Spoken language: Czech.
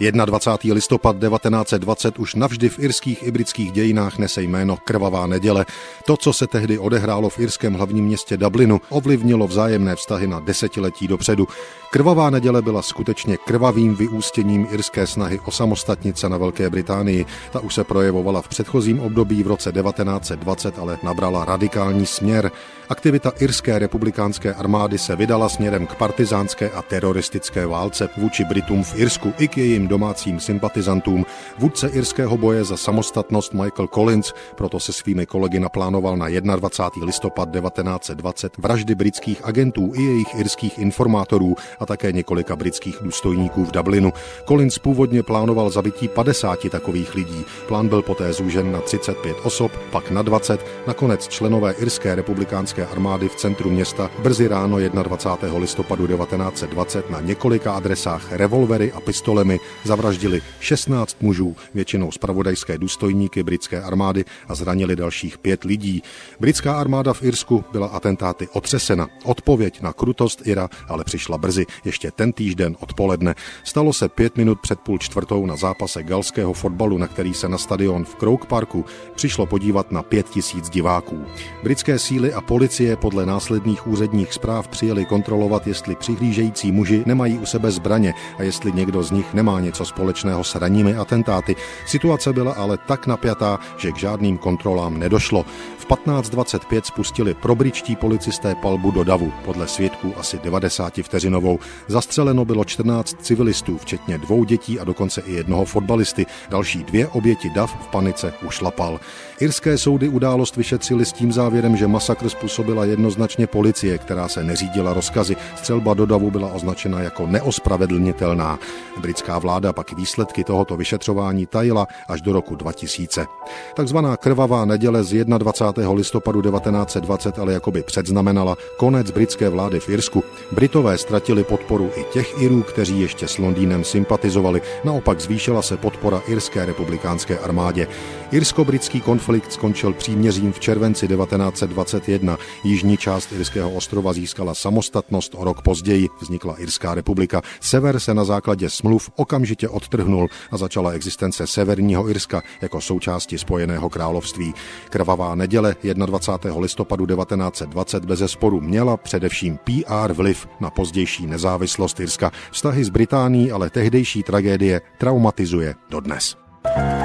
21. listopad 1920 už navždy v irských i britských dějinách nese jméno Krvavá neděle. To, co se tehdy odehrálo v irském hlavním městě Dublinu, ovlivnilo vzájemné vztahy na desetiletí dopředu. Krvavá neděle byla skutečně krvavým vyústěním irské snahy osamostatnit se na Velké Británii. Ta už se projevovala v předchozím období v roce 1920, ale nabrala radikální směr. Aktivita irské republikánské armády se vydala směrem k partizánské a teroristické válce vůči Britům v Irsku i k jejím domácím sympatizantům. Vůdce irského boje za samostatnost Michael Collins proto se svými kolegy naplánoval na 21. listopad 1920 vraždy britských agentů i jejich irských informátorů a také několika britských důstojníků v Dublinu. Collins původně plánoval zabití 50 takových lidí. Plán byl poté zúžen na 35 osob, pak na 20. Nakonec členové irské republikánské armády v centru města brzy ráno 21. listopadu 1920 na několika adresách revolvery a pistolemi zavraždili 16 mužů, většinou spravodajské důstojníky britské armády a zranili dalších pět lidí. Britská armáda v Irsku byla atentáty otřesena. Odpověď na krutost Ira ale přišla brzy, ještě ten týžden odpoledne. Stalo se pět minut před půl čtvrtou na zápase galského fotbalu, na který se na stadion v Croke Parku přišlo podívat na pět tisíc diváků. Britské síly a policie podle následných úředních zpráv přijeli kontrolovat, jestli přihlížející muži nemají u sebe zbraně a jestli někdo z nich nemá něco společného s ranními atentáty. Situace byla ale tak napjatá, že k žádným kontrolám nedošlo. V 15.25 spustili probričtí policisté palbu do davu, podle svědků asi 90 vteřinovou. Zastřeleno bylo 14 civilistů, včetně dvou dětí a dokonce i jednoho fotbalisty. Další dvě oběti dav v panice ušlapal. Irské soudy událost vyšetřili s tím závěrem, že masakr způsobila jednoznačně policie, která se neřídila rozkazy. Střelba do davu byla označena jako neospravedlnitelná. Britská vláda pak výsledky tohoto vyšetřování tajila až do roku 2000. Takzvaná krvavá neděle z 21. listopadu 1920 ale jakoby předznamenala konec britské vlády v Irsku. Britové ztratili podporu i těch Irů, kteří ještě s Londýnem sympatizovali. Naopak zvýšila se podpora irské republikánské armádě. Irsko-britský konflikt skončil příměřím v červenci 1921. Jižní část irského ostrova získala samostatnost o rok později. Vznikla Irská republika. Sever se na základě smluv okamžitě odtrhnul a začala existence Severního Irska jako součásti Spojeného království. Krvavá neděle 21. listopadu 1920 bez sporu měla především PR vliv na pozdější nezávislost Irska. Vztahy s Británií ale tehdejší tragédie traumatizuje dodnes. thank